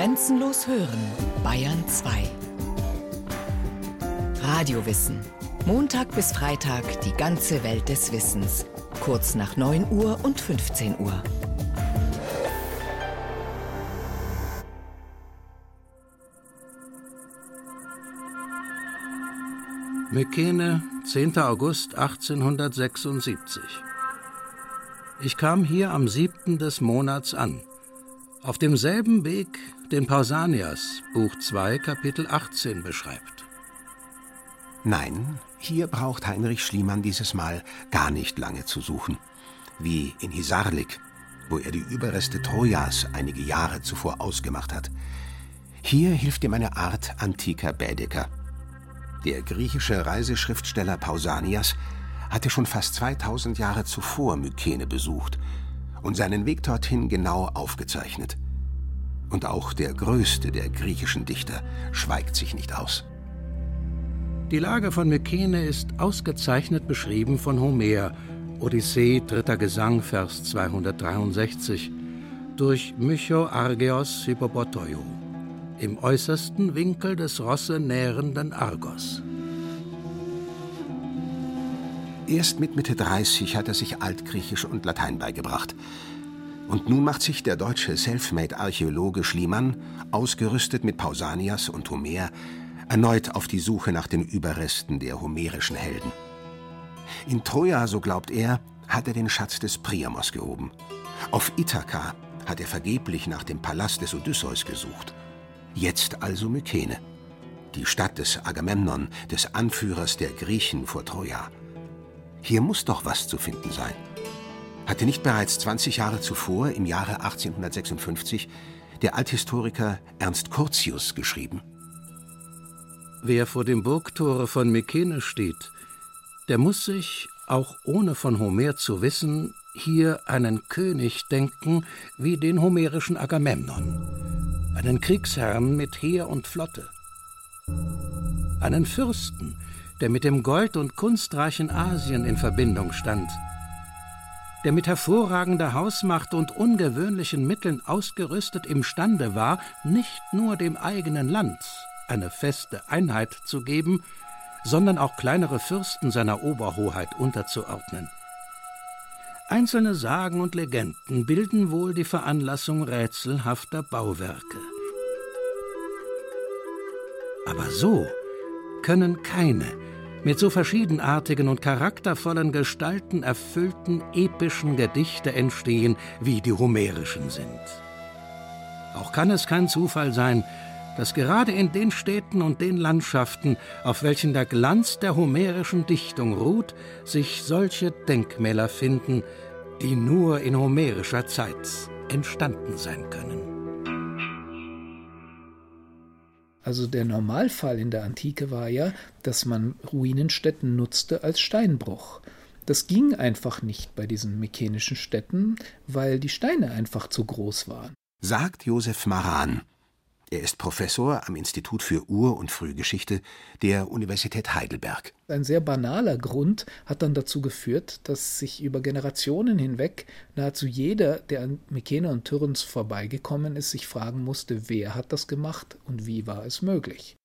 Grenzenlos hören, Bayern 2. Radiowissen. Montag bis Freitag die ganze Welt des Wissens. Kurz nach 9 Uhr und 15 Uhr. Mykene, 10. August 1876. Ich kam hier am 7. des Monats an. Auf demselben Weg, den Pausanias, Buch 2, Kapitel 18 beschreibt. Nein, hier braucht Heinrich Schliemann dieses Mal gar nicht lange zu suchen. Wie in Hisarlik, wo er die Überreste Trojas einige Jahre zuvor ausgemacht hat. Hier hilft ihm eine Art antiker Bädeker. Der griechische Reiseschriftsteller Pausanias hatte schon fast 2000 Jahre zuvor Mykene besucht und seinen Weg dorthin genau aufgezeichnet. Und auch der größte der griechischen Dichter schweigt sich nicht aus. Die Lage von Mykene ist ausgezeichnet beschrieben von Homer, Odyssee, dritter Gesang, Vers 263, durch Mycho Argeos Hypobotoio im äußersten Winkel des Rosse nährenden Argos. Erst mit Mitte 30 hat er sich Altgriechisch und Latein beigebracht. Und nun macht sich der deutsche Selfmade-Archäologe Schliemann, ausgerüstet mit Pausanias und Homer, erneut auf die Suche nach den Überresten der homerischen Helden. In Troja, so glaubt er, hat er den Schatz des Priamos gehoben. Auf Ithaka hat er vergeblich nach dem Palast des Odysseus gesucht. Jetzt also Mykene, die Stadt des Agamemnon, des Anführers der Griechen vor Troja. Hier muss doch was zu finden sein. Hatte nicht bereits 20 Jahre zuvor, im Jahre 1856, der Althistoriker Ernst Curtius geschrieben? Wer vor dem Burgtore von Mykene steht, der muss sich, auch ohne von Homer zu wissen, hier einen König denken wie den homerischen Agamemnon, einen Kriegsherrn mit Heer und Flotte, einen Fürsten, der mit dem Gold- und kunstreichen Asien in Verbindung stand, der mit hervorragender Hausmacht und ungewöhnlichen Mitteln ausgerüstet imstande war, nicht nur dem eigenen Land eine feste Einheit zu geben, sondern auch kleinere Fürsten seiner Oberhoheit unterzuordnen. Einzelne Sagen und Legenden bilden wohl die Veranlassung rätselhafter Bauwerke. Aber so können keine mit so verschiedenartigen und charaktervollen Gestalten erfüllten epischen Gedichte entstehen, wie die homerischen sind. Auch kann es kein Zufall sein, dass gerade in den Städten und den Landschaften, auf welchen der Glanz der homerischen Dichtung ruht, sich solche Denkmäler finden, die nur in homerischer Zeit entstanden sein können. Also der Normalfall in der Antike war ja, dass man Ruinenstätten nutzte als Steinbruch. Das ging einfach nicht bei diesen mykenischen Städten, weil die Steine einfach zu groß waren. Sagt Josef Maran, er ist Professor am Institut für Ur- und Frühgeschichte der Universität Heidelberg. Ein sehr banaler Grund hat dann dazu geführt, dass sich über Generationen hinweg nahezu jeder, der an Mykene und Tyrens vorbeigekommen ist, sich fragen musste, wer hat das gemacht und wie war es möglich.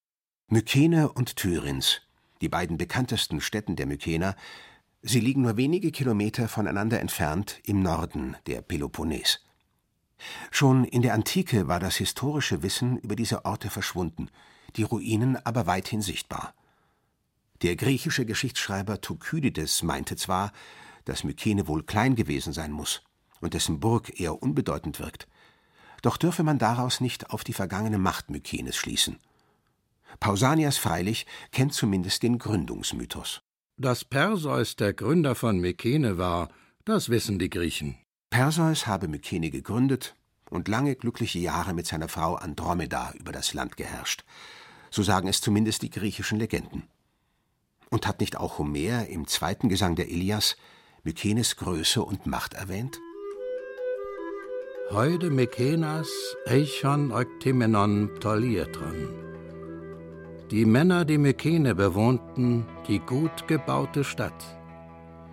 Mykene und Tyrins, die beiden bekanntesten Städten der Mykener, sie liegen nur wenige Kilometer voneinander entfernt im Norden der Peloponnes. Schon in der Antike war das historische Wissen über diese Orte verschwunden, die Ruinen aber weithin sichtbar. Der griechische Geschichtsschreiber Thukydides meinte zwar, dass Mykene wohl klein gewesen sein muss und dessen Burg eher unbedeutend wirkt, doch dürfe man daraus nicht auf die vergangene Macht Mykenes schließen. Pausanias freilich kennt zumindest den Gründungsmythos. Dass Perseus der Gründer von Mykene war, das wissen die Griechen. Perseus habe Mykene gegründet und lange glückliche Jahre mit seiner Frau Andromeda über das Land geherrscht. So sagen es zumindest die griechischen Legenden. Und hat nicht auch Homer im zweiten Gesang der Ilias Mykenes Größe und Macht erwähnt? Heude Mykenas Eichon Euktimenon Ptolietron. Die Männer, die Mykene bewohnten, die gut gebaute Stadt.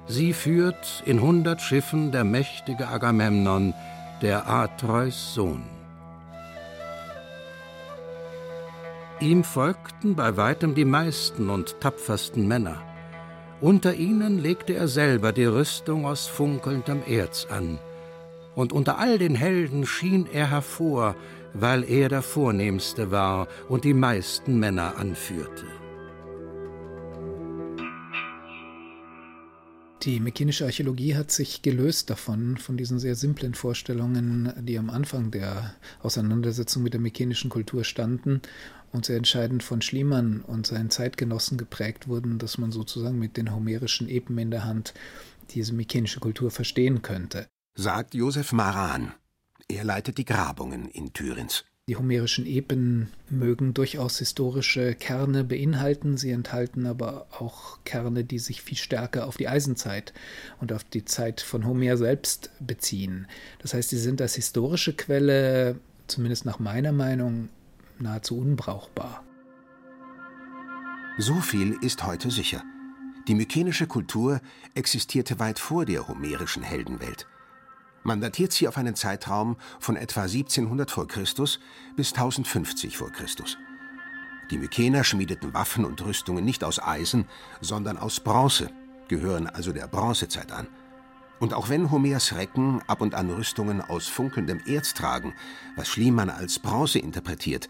Sie führt in hundert Schiffen der mächtige Agamemnon, der Atreus Sohn. Ihm folgten bei weitem die meisten und tapfersten Männer. Unter ihnen legte er selber die Rüstung aus funkelndem Erz an. Und unter all den Helden schien er hervor, weil er der Vornehmste war und die meisten Männer anführte. Die mykenische Archäologie hat sich gelöst davon, von diesen sehr simplen Vorstellungen, die am Anfang der Auseinandersetzung mit der mykenischen Kultur standen und sehr entscheidend von Schliemann und seinen Zeitgenossen geprägt wurden, dass man sozusagen mit den homerischen Epen in der Hand diese mykenische Kultur verstehen könnte. Sagt Josef Maran. Er leitet die Grabungen in Thürins. Die homerischen Epen mögen durchaus historische Kerne beinhalten, sie enthalten aber auch Kerne, die sich viel stärker auf die Eisenzeit und auf die Zeit von Homer selbst beziehen. Das heißt, sie sind als historische Quelle, zumindest nach meiner Meinung, nahezu unbrauchbar. So viel ist heute sicher. Die mykenische Kultur existierte weit vor der homerischen Heldenwelt. Man datiert sie auf einen Zeitraum von etwa 1700 v. Chr. bis 1050 v. Chr. Die Mykener schmiedeten Waffen und Rüstungen nicht aus Eisen, sondern aus Bronze, gehören also der Bronzezeit an. Und auch wenn Homers Recken ab und an Rüstungen aus funkelndem Erz tragen, was Schliemann als Bronze interpretiert,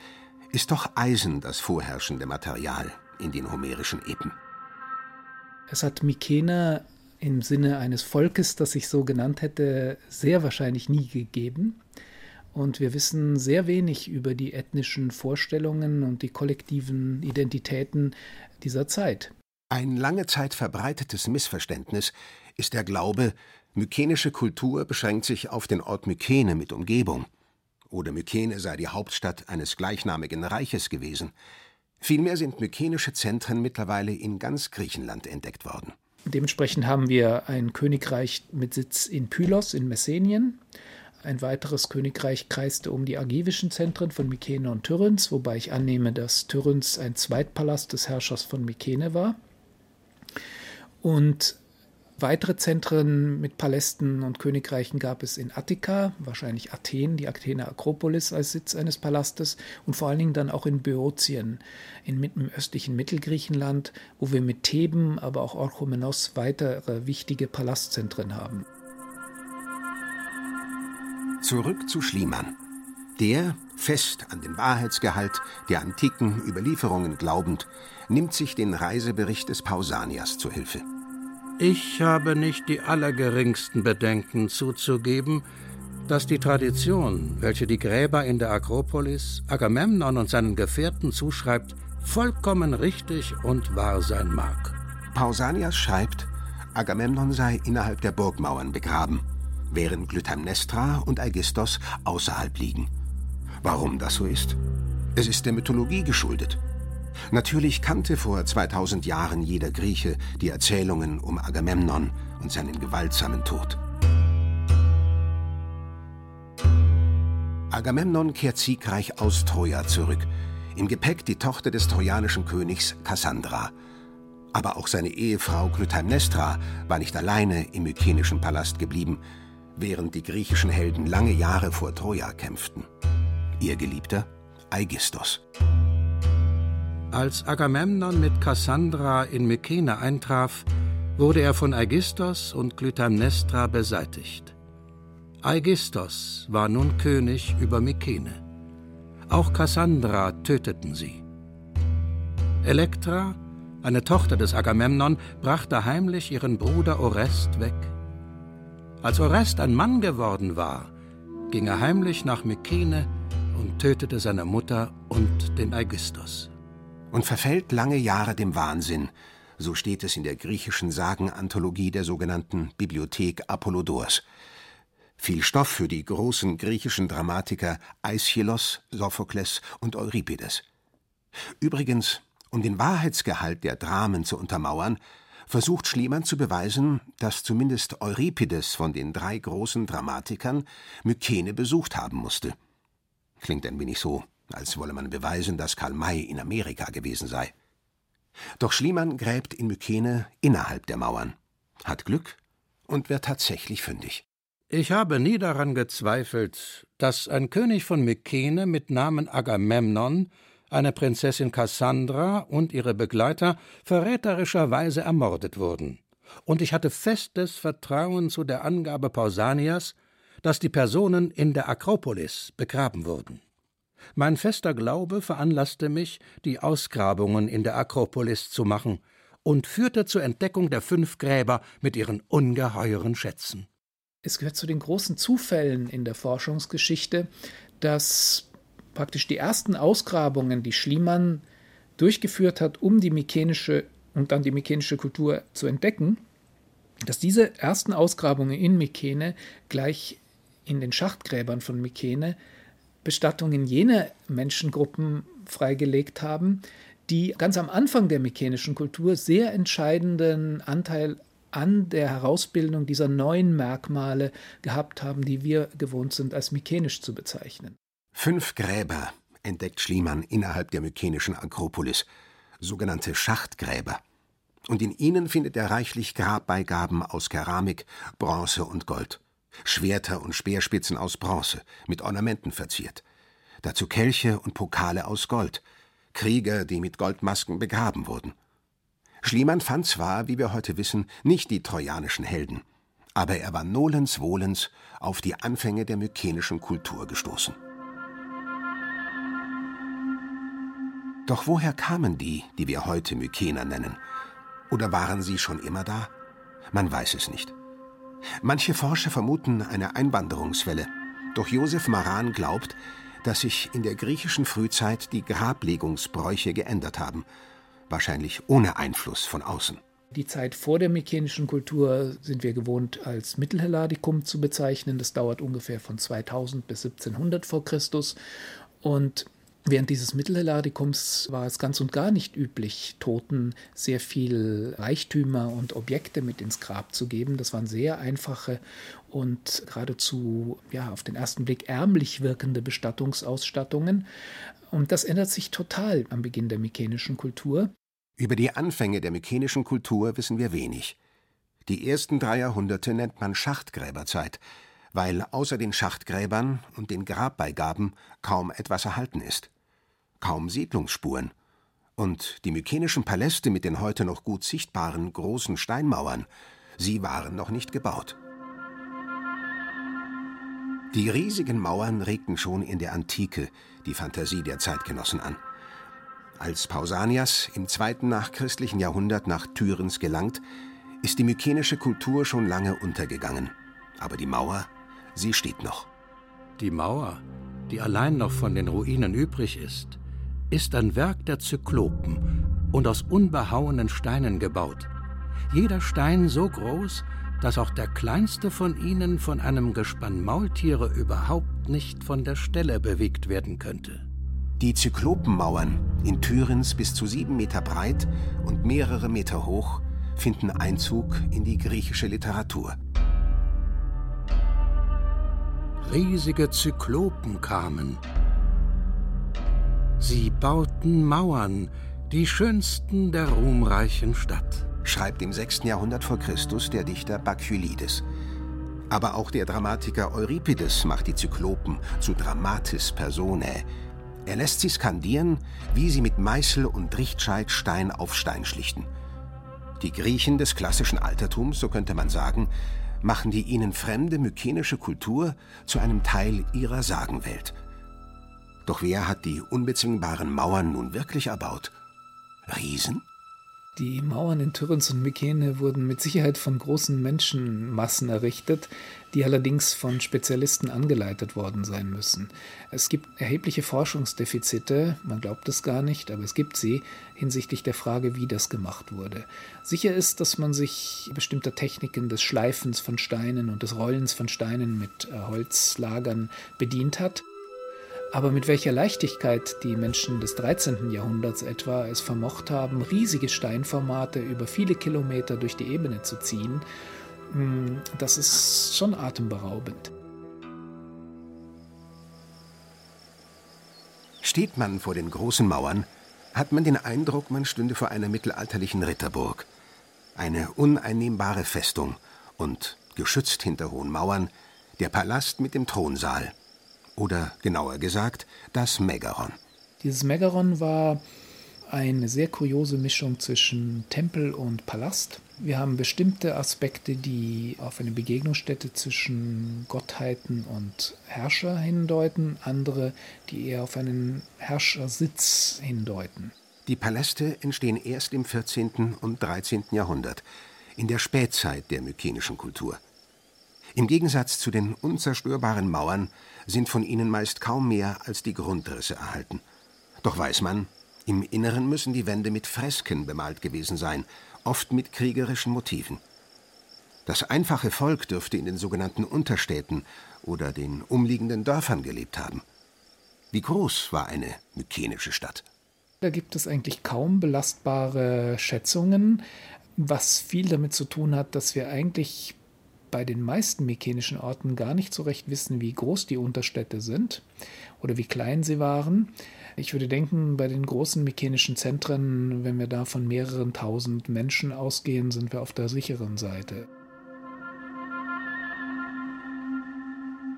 ist doch Eisen das vorherrschende Material in den homerischen Epen. Es hat Mykene im Sinne eines Volkes, das sich so genannt hätte, sehr wahrscheinlich nie gegeben. Und wir wissen sehr wenig über die ethnischen Vorstellungen und die kollektiven Identitäten dieser Zeit. Ein lange Zeit verbreitetes Missverständnis ist der Glaube, mykenische Kultur beschränkt sich auf den Ort Mykene mit Umgebung. Oder Mykene sei die Hauptstadt eines gleichnamigen Reiches gewesen. Vielmehr sind mykenische Zentren mittlerweile in ganz Griechenland entdeckt worden. Dementsprechend haben wir ein Königreich mit Sitz in Pylos in Messenien. Ein weiteres Königreich kreiste um die argivischen Zentren von Mykene und Tyrenz, wobei ich annehme, dass Tyrenz ein Zweitpalast des Herrschers von Mykene war. Und Weitere Zentren mit Palästen und Königreichen gab es in Attika, wahrscheinlich Athen, die Athener Akropolis als Sitz eines Palastes und vor allen Dingen dann auch in Böotien, in im östlichen Mittelgriechenland, wo wir mit Theben, aber auch Orchomenos weitere wichtige Palastzentren haben. Zurück zu Schliemann. Der, fest an den Wahrheitsgehalt der antiken Überlieferungen glaubend, nimmt sich den Reisebericht des Pausanias zur Hilfe. Ich habe nicht die allergeringsten Bedenken zuzugeben, dass die Tradition, welche die Gräber in der Akropolis Agamemnon und seinen Gefährten zuschreibt, vollkommen richtig und wahr sein mag. Pausanias schreibt, Agamemnon sei innerhalb der Burgmauern begraben, während Glytaimnestra und Aegisthos außerhalb liegen. Warum das so ist? Es ist der Mythologie geschuldet. Natürlich kannte vor 2000 Jahren jeder Grieche die Erzählungen um Agamemnon und seinen gewaltsamen Tod. Agamemnon kehrt siegreich aus Troja zurück. Im Gepäck die Tochter des trojanischen Königs Kassandra. Aber auch seine Ehefrau Clytemnestra war nicht alleine im mykenischen Palast geblieben, während die griechischen Helden lange Jahre vor Troja kämpften. Ihr Geliebter Aegisthos. Als Agamemnon mit Kassandra in Mykene eintraf, wurde er von Aegisthos und Clytemnestra beseitigt. Aegisthos war nun König über Mykene. Auch Kassandra töteten sie. Elektra, eine Tochter des Agamemnon, brachte heimlich ihren Bruder Orest weg. Als Orest ein Mann geworden war, ging er heimlich nach Mykene und tötete seine Mutter und den Aegisthos und verfällt lange Jahre dem Wahnsinn, so steht es in der griechischen Sagenanthologie der sogenannten Bibliothek Apollodors. Viel Stoff für die großen griechischen Dramatiker Aeschylos, Sophokles und Euripides. Übrigens, um den Wahrheitsgehalt der Dramen zu untermauern, versucht Schliemann zu beweisen, dass zumindest Euripides von den drei großen Dramatikern Mykene besucht haben musste. Klingt ein wenig so, als wolle man beweisen, dass Karl May in Amerika gewesen sei. Doch Schliemann gräbt in Mykene innerhalb der Mauern, hat Glück und wird tatsächlich fündig. Ich habe nie daran gezweifelt, dass ein König von Mykene mit Namen Agamemnon eine Prinzessin Cassandra und ihre Begleiter verräterischerweise ermordet wurden. Und ich hatte festes Vertrauen zu der Angabe Pausanias, dass die Personen in der Akropolis begraben wurden. Mein fester Glaube veranlasste mich, die Ausgrabungen in der Akropolis zu machen und führte zur Entdeckung der fünf Gräber mit ihren ungeheuren Schätzen. Es gehört zu den großen Zufällen in der Forschungsgeschichte, dass praktisch die ersten Ausgrabungen, die Schliemann durchgeführt hat, um die mykenische und dann die mykenische Kultur zu entdecken, dass diese ersten Ausgrabungen in Mykene gleich in den Schachtgräbern von Mykene Bestattungen jener Menschengruppen freigelegt haben, die ganz am Anfang der mykenischen Kultur sehr entscheidenden Anteil an der Herausbildung dieser neuen Merkmale gehabt haben, die wir gewohnt sind, als mykenisch zu bezeichnen. Fünf Gräber entdeckt Schliemann innerhalb der mykenischen Akropolis, sogenannte Schachtgräber. Und in ihnen findet er reichlich Grabbeigaben aus Keramik, Bronze und Gold. Schwerter und Speerspitzen aus Bronze, mit Ornamenten verziert. Dazu Kelche und Pokale aus Gold. Krieger, die mit Goldmasken begraben wurden. Schliemann fand zwar, wie wir heute wissen, nicht die trojanischen Helden, aber er war nolens wohlens auf die Anfänge der mykenischen Kultur gestoßen. Doch woher kamen die, die wir heute Mykener nennen? Oder waren sie schon immer da? Man weiß es nicht. Manche Forscher vermuten eine Einwanderungswelle. Doch Josef Maran glaubt, dass sich in der griechischen Frühzeit die Grablegungsbräuche geändert haben, wahrscheinlich ohne Einfluss von außen. Die Zeit vor der mykenischen Kultur sind wir gewohnt als Mittelhelladikum zu bezeichnen. Das dauert ungefähr von 2000 bis 1700 vor Christus. Und Während dieses Mittelhelladikums war es ganz und gar nicht üblich, Toten sehr viel Reichtümer und Objekte mit ins Grab zu geben. Das waren sehr einfache und geradezu ja, auf den ersten Blick ärmlich wirkende Bestattungsausstattungen. Und das ändert sich total am Beginn der mykenischen Kultur. Über die Anfänge der mykenischen Kultur wissen wir wenig. Die ersten drei Jahrhunderte nennt man Schachtgräberzeit weil außer den Schachtgräbern und den Grabbeigaben kaum etwas erhalten ist. Kaum Siedlungsspuren. Und die mykenischen Paläste mit den heute noch gut sichtbaren großen Steinmauern, sie waren noch nicht gebaut. Die riesigen Mauern regten schon in der Antike die Fantasie der Zeitgenossen an. Als Pausanias im zweiten nachchristlichen Jahrhundert nach Tyrens gelangt, ist die mykenische Kultur schon lange untergegangen. Aber die Mauer Sie steht noch. Die Mauer, die allein noch von den Ruinen übrig ist, ist ein Werk der Zyklopen und aus unbehauenen Steinen gebaut. Jeder Stein so groß, dass auch der kleinste von ihnen von einem Gespann Maultiere überhaupt nicht von der Stelle bewegt werden könnte. Die Zyklopenmauern, in Thürens bis zu sieben Meter breit und mehrere Meter hoch, finden Einzug in die griechische Literatur riesige Zyklopen kamen. Sie bauten Mauern, die schönsten der ruhmreichen Stadt. Schreibt im 6. Jahrhundert vor Christus der Dichter Bakhylides. Aber auch der Dramatiker Euripides macht die Zyklopen zu Dramatis Personae. Er lässt sie skandieren, wie sie mit Meißel und Richtscheit Stein auf Stein schlichten. Die Griechen des klassischen Altertums, so könnte man sagen, machen die ihnen fremde mykenische Kultur zu einem Teil ihrer Sagenwelt. Doch wer hat die unbezwingbaren Mauern nun wirklich erbaut? Riesen? Die Mauern in Tyrens und Mykene wurden mit Sicherheit von großen Menschenmassen errichtet, die allerdings von Spezialisten angeleitet worden sein müssen. Es gibt erhebliche Forschungsdefizite, man glaubt es gar nicht, aber es gibt sie hinsichtlich der Frage, wie das gemacht wurde. Sicher ist, dass man sich bestimmter Techniken des Schleifens von Steinen und des Rollens von Steinen mit äh, Holzlagern bedient hat. Aber mit welcher Leichtigkeit die Menschen des 13. Jahrhunderts etwa es vermocht haben, riesige Steinformate über viele Kilometer durch die Ebene zu ziehen, hm, das ist schon atemberaubend. Steht man vor den großen Mauern, hat man den Eindruck, man stünde vor einer mittelalterlichen Ritterburg. Eine uneinnehmbare Festung und, geschützt hinter hohen Mauern, der Palast mit dem Thronsaal oder genauer gesagt das Megaron. Dieses Megaron war eine sehr kuriose Mischung zwischen Tempel und Palast. Wir haben bestimmte Aspekte, die auf eine Begegnungsstätte zwischen Gottheiten und Herrscher hindeuten, andere, die eher auf einen Herrschersitz hindeuten. Die Paläste entstehen erst im 14. und 13. Jahrhundert, in der Spätzeit der mykenischen Kultur. Im Gegensatz zu den unzerstörbaren Mauern sind von ihnen meist kaum mehr als die Grundrisse erhalten. Doch weiß man, im Inneren müssen die Wände mit Fresken bemalt gewesen sein, oft mit kriegerischen Motiven. Das einfache Volk dürfte in den sogenannten Unterstädten oder den umliegenden Dörfern gelebt haben. Wie groß war eine mykenische Stadt? Da gibt es eigentlich kaum belastbare Schätzungen, was viel damit zu tun hat, dass wir eigentlich bei den meisten mykenischen Orten gar nicht so recht wissen, wie groß die Unterstädte sind oder wie klein sie waren. Ich würde denken, bei den großen mykenischen Zentren, wenn wir da von mehreren tausend Menschen ausgehen, sind wir auf der sicheren Seite.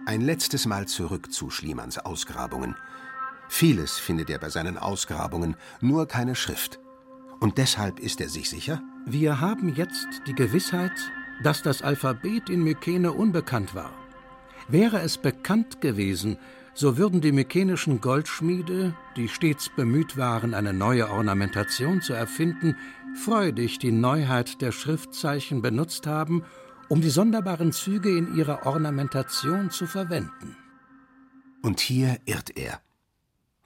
Ein letztes Mal zurück zu Schliemanns Ausgrabungen. Vieles findet er bei seinen Ausgrabungen, nur keine Schrift. Und deshalb ist er sich sicher? Wir haben jetzt die Gewissheit, dass das Alphabet in Mykene unbekannt war. Wäre es bekannt gewesen, so würden die mykenischen Goldschmiede, die stets bemüht waren, eine neue Ornamentation zu erfinden, freudig die Neuheit der Schriftzeichen benutzt haben, um die sonderbaren Züge in ihrer Ornamentation zu verwenden. Und hier irrt er.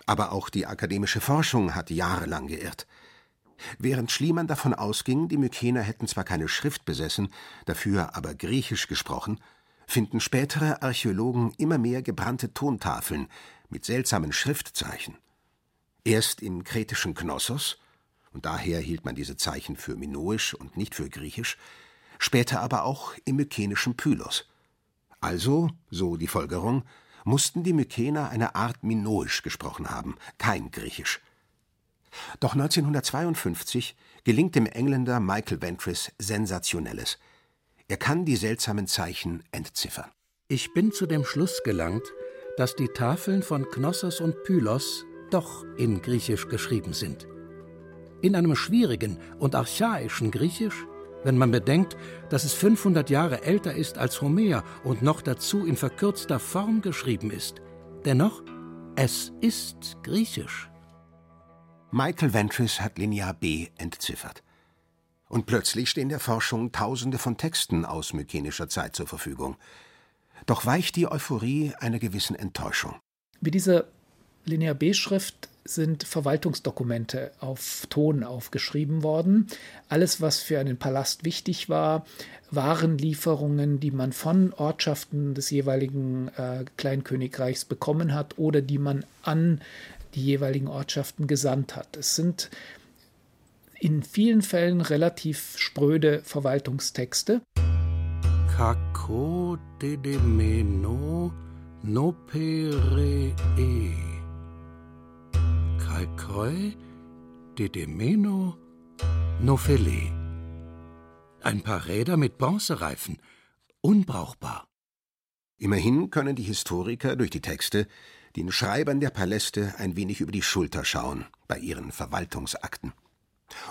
Aber auch die akademische Forschung hat jahrelang geirrt. Während Schliemann davon ausging, die Mykener hätten zwar keine Schrift besessen, dafür aber Griechisch gesprochen, finden spätere Archäologen immer mehr gebrannte Tontafeln mit seltsamen Schriftzeichen. Erst im kretischen Knossos, und daher hielt man diese Zeichen für minoisch und nicht für griechisch, später aber auch im mykenischen Pylos. Also, so die Folgerung, mussten die Mykener eine Art minoisch gesprochen haben, kein griechisch. Doch 1952 gelingt dem Engländer Michael Ventris Sensationelles. Er kann die seltsamen Zeichen entziffern. Ich bin zu dem Schluss gelangt, dass die Tafeln von Knossos und Pylos doch in Griechisch geschrieben sind. In einem schwierigen und archaischen Griechisch, wenn man bedenkt, dass es 500 Jahre älter ist als Homer und noch dazu in verkürzter Form geschrieben ist. Dennoch, es ist Griechisch. Michael Ventris hat Linear B entziffert. Und plötzlich stehen der Forschung Tausende von Texten aus mykenischer Zeit zur Verfügung. Doch weicht die Euphorie einer gewissen Enttäuschung. Wie diese Linear B-Schrift sind Verwaltungsdokumente auf Ton aufgeschrieben worden. Alles, was für einen Palast wichtig war, Warenlieferungen, die man von Ortschaften des jeweiligen äh, Kleinkönigreichs bekommen hat oder die man an die jeweiligen Ortschaften gesandt hat. Es sind in vielen Fällen relativ spröde Verwaltungstexte. Kako dedemeno nopere e. Kalkoi dedemeno nofele. Ein paar Räder mit Bronzereifen. Unbrauchbar. Immerhin können die Historiker durch die Texte den Schreibern der Paläste ein wenig über die Schulter schauen bei ihren Verwaltungsakten.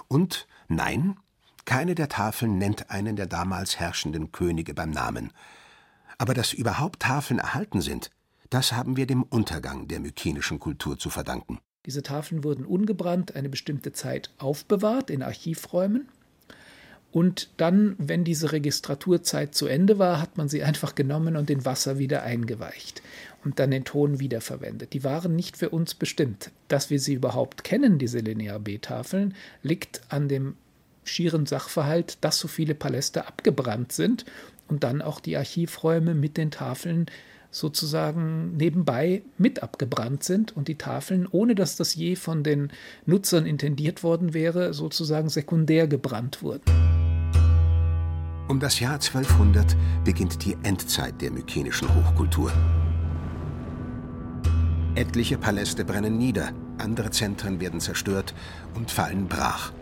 Und nein, keine der Tafeln nennt einen der damals herrschenden Könige beim Namen. Aber dass überhaupt Tafeln erhalten sind, das haben wir dem Untergang der mykenischen Kultur zu verdanken. Diese Tafeln wurden ungebrannt eine bestimmte Zeit aufbewahrt in Archivräumen. Und dann, wenn diese Registraturzeit zu Ende war, hat man sie einfach genommen und in Wasser wieder eingeweicht und dann den Ton wiederverwendet. Die waren nicht für uns bestimmt. Dass wir sie überhaupt kennen, diese Linear B-Tafeln, liegt an dem schieren Sachverhalt, dass so viele Paläste abgebrannt sind und dann auch die Archivräume mit den Tafeln sozusagen nebenbei mit abgebrannt sind und die Tafeln, ohne dass das je von den Nutzern intendiert worden wäre, sozusagen sekundär gebrannt wurden. Um das Jahr 1200 beginnt die Endzeit der mykenischen Hochkultur. Etliche Paläste brennen nieder, andere Zentren werden zerstört und fallen brach.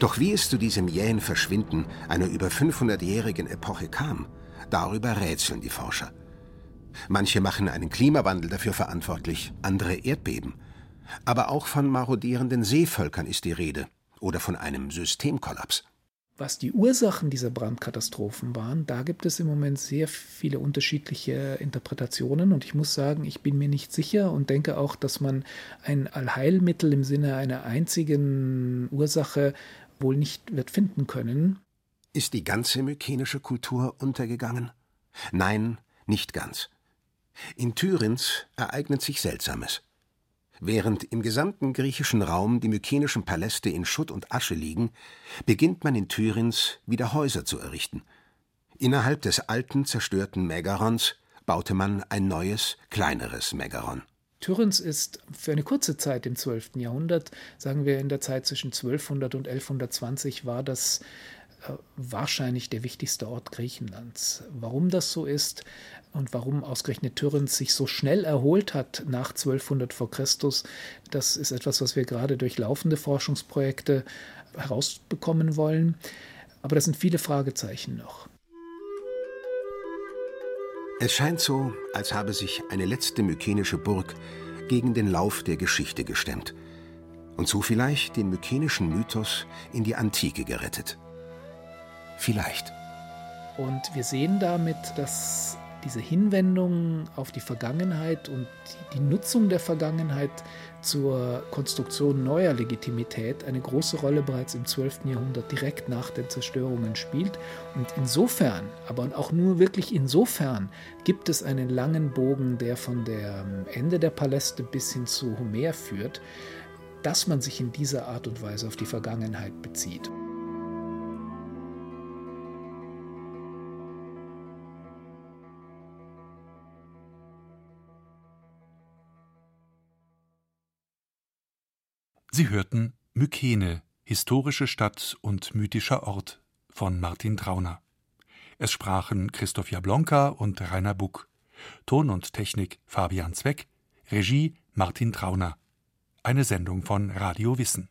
Doch wie es zu diesem jähen Verschwinden einer über 500-jährigen Epoche kam, darüber rätseln die Forscher. Manche machen einen Klimawandel dafür verantwortlich, andere Erdbeben. Aber auch von marodierenden Seevölkern ist die Rede oder von einem Systemkollaps. Was die Ursachen dieser Brandkatastrophen waren, da gibt es im Moment sehr viele unterschiedliche Interpretationen und ich muss sagen, ich bin mir nicht sicher und denke auch, dass man ein Allheilmittel im Sinne einer einzigen Ursache wohl nicht wird finden können. Ist die ganze mykenische Kultur untergegangen? Nein, nicht ganz. In Thürins ereignet sich Seltsames. Während im gesamten griechischen Raum die mykenischen Paläste in Schutt und Asche liegen, beginnt man in Thyrins wieder Häuser zu errichten. Innerhalb des alten, zerstörten Megarons baute man ein neues, kleineres Megaron. Thyrins ist für eine kurze Zeit im 12. Jahrhundert, sagen wir in der Zeit zwischen 1200 und 1120, war das äh, wahrscheinlich der wichtigste Ort Griechenlands. Warum das so ist, und warum ausgerechnet Tyrens sich so schnell erholt hat nach 1200 vor Christus, das ist etwas, was wir gerade durch laufende Forschungsprojekte herausbekommen wollen. Aber das sind viele Fragezeichen noch. Es scheint so, als habe sich eine letzte mykenische Burg gegen den Lauf der Geschichte gestemmt und so vielleicht den mykenischen Mythos in die Antike gerettet. Vielleicht. Und wir sehen damit, dass diese Hinwendung auf die Vergangenheit und die Nutzung der Vergangenheit zur Konstruktion neuer Legitimität eine große Rolle bereits im 12. Jahrhundert direkt nach den Zerstörungen spielt. Und insofern, aber auch nur wirklich insofern, gibt es einen langen Bogen, der von dem Ende der Paläste bis hin zu Homer führt, dass man sich in dieser Art und Weise auf die Vergangenheit bezieht. Sie hörten Mykene, historische Stadt und mythischer Ort von Martin Trauner. Es sprachen Christoph Jablonka und Rainer Buck. Ton und Technik Fabian Zweck, Regie Martin Trauner. Eine Sendung von Radio Wissen.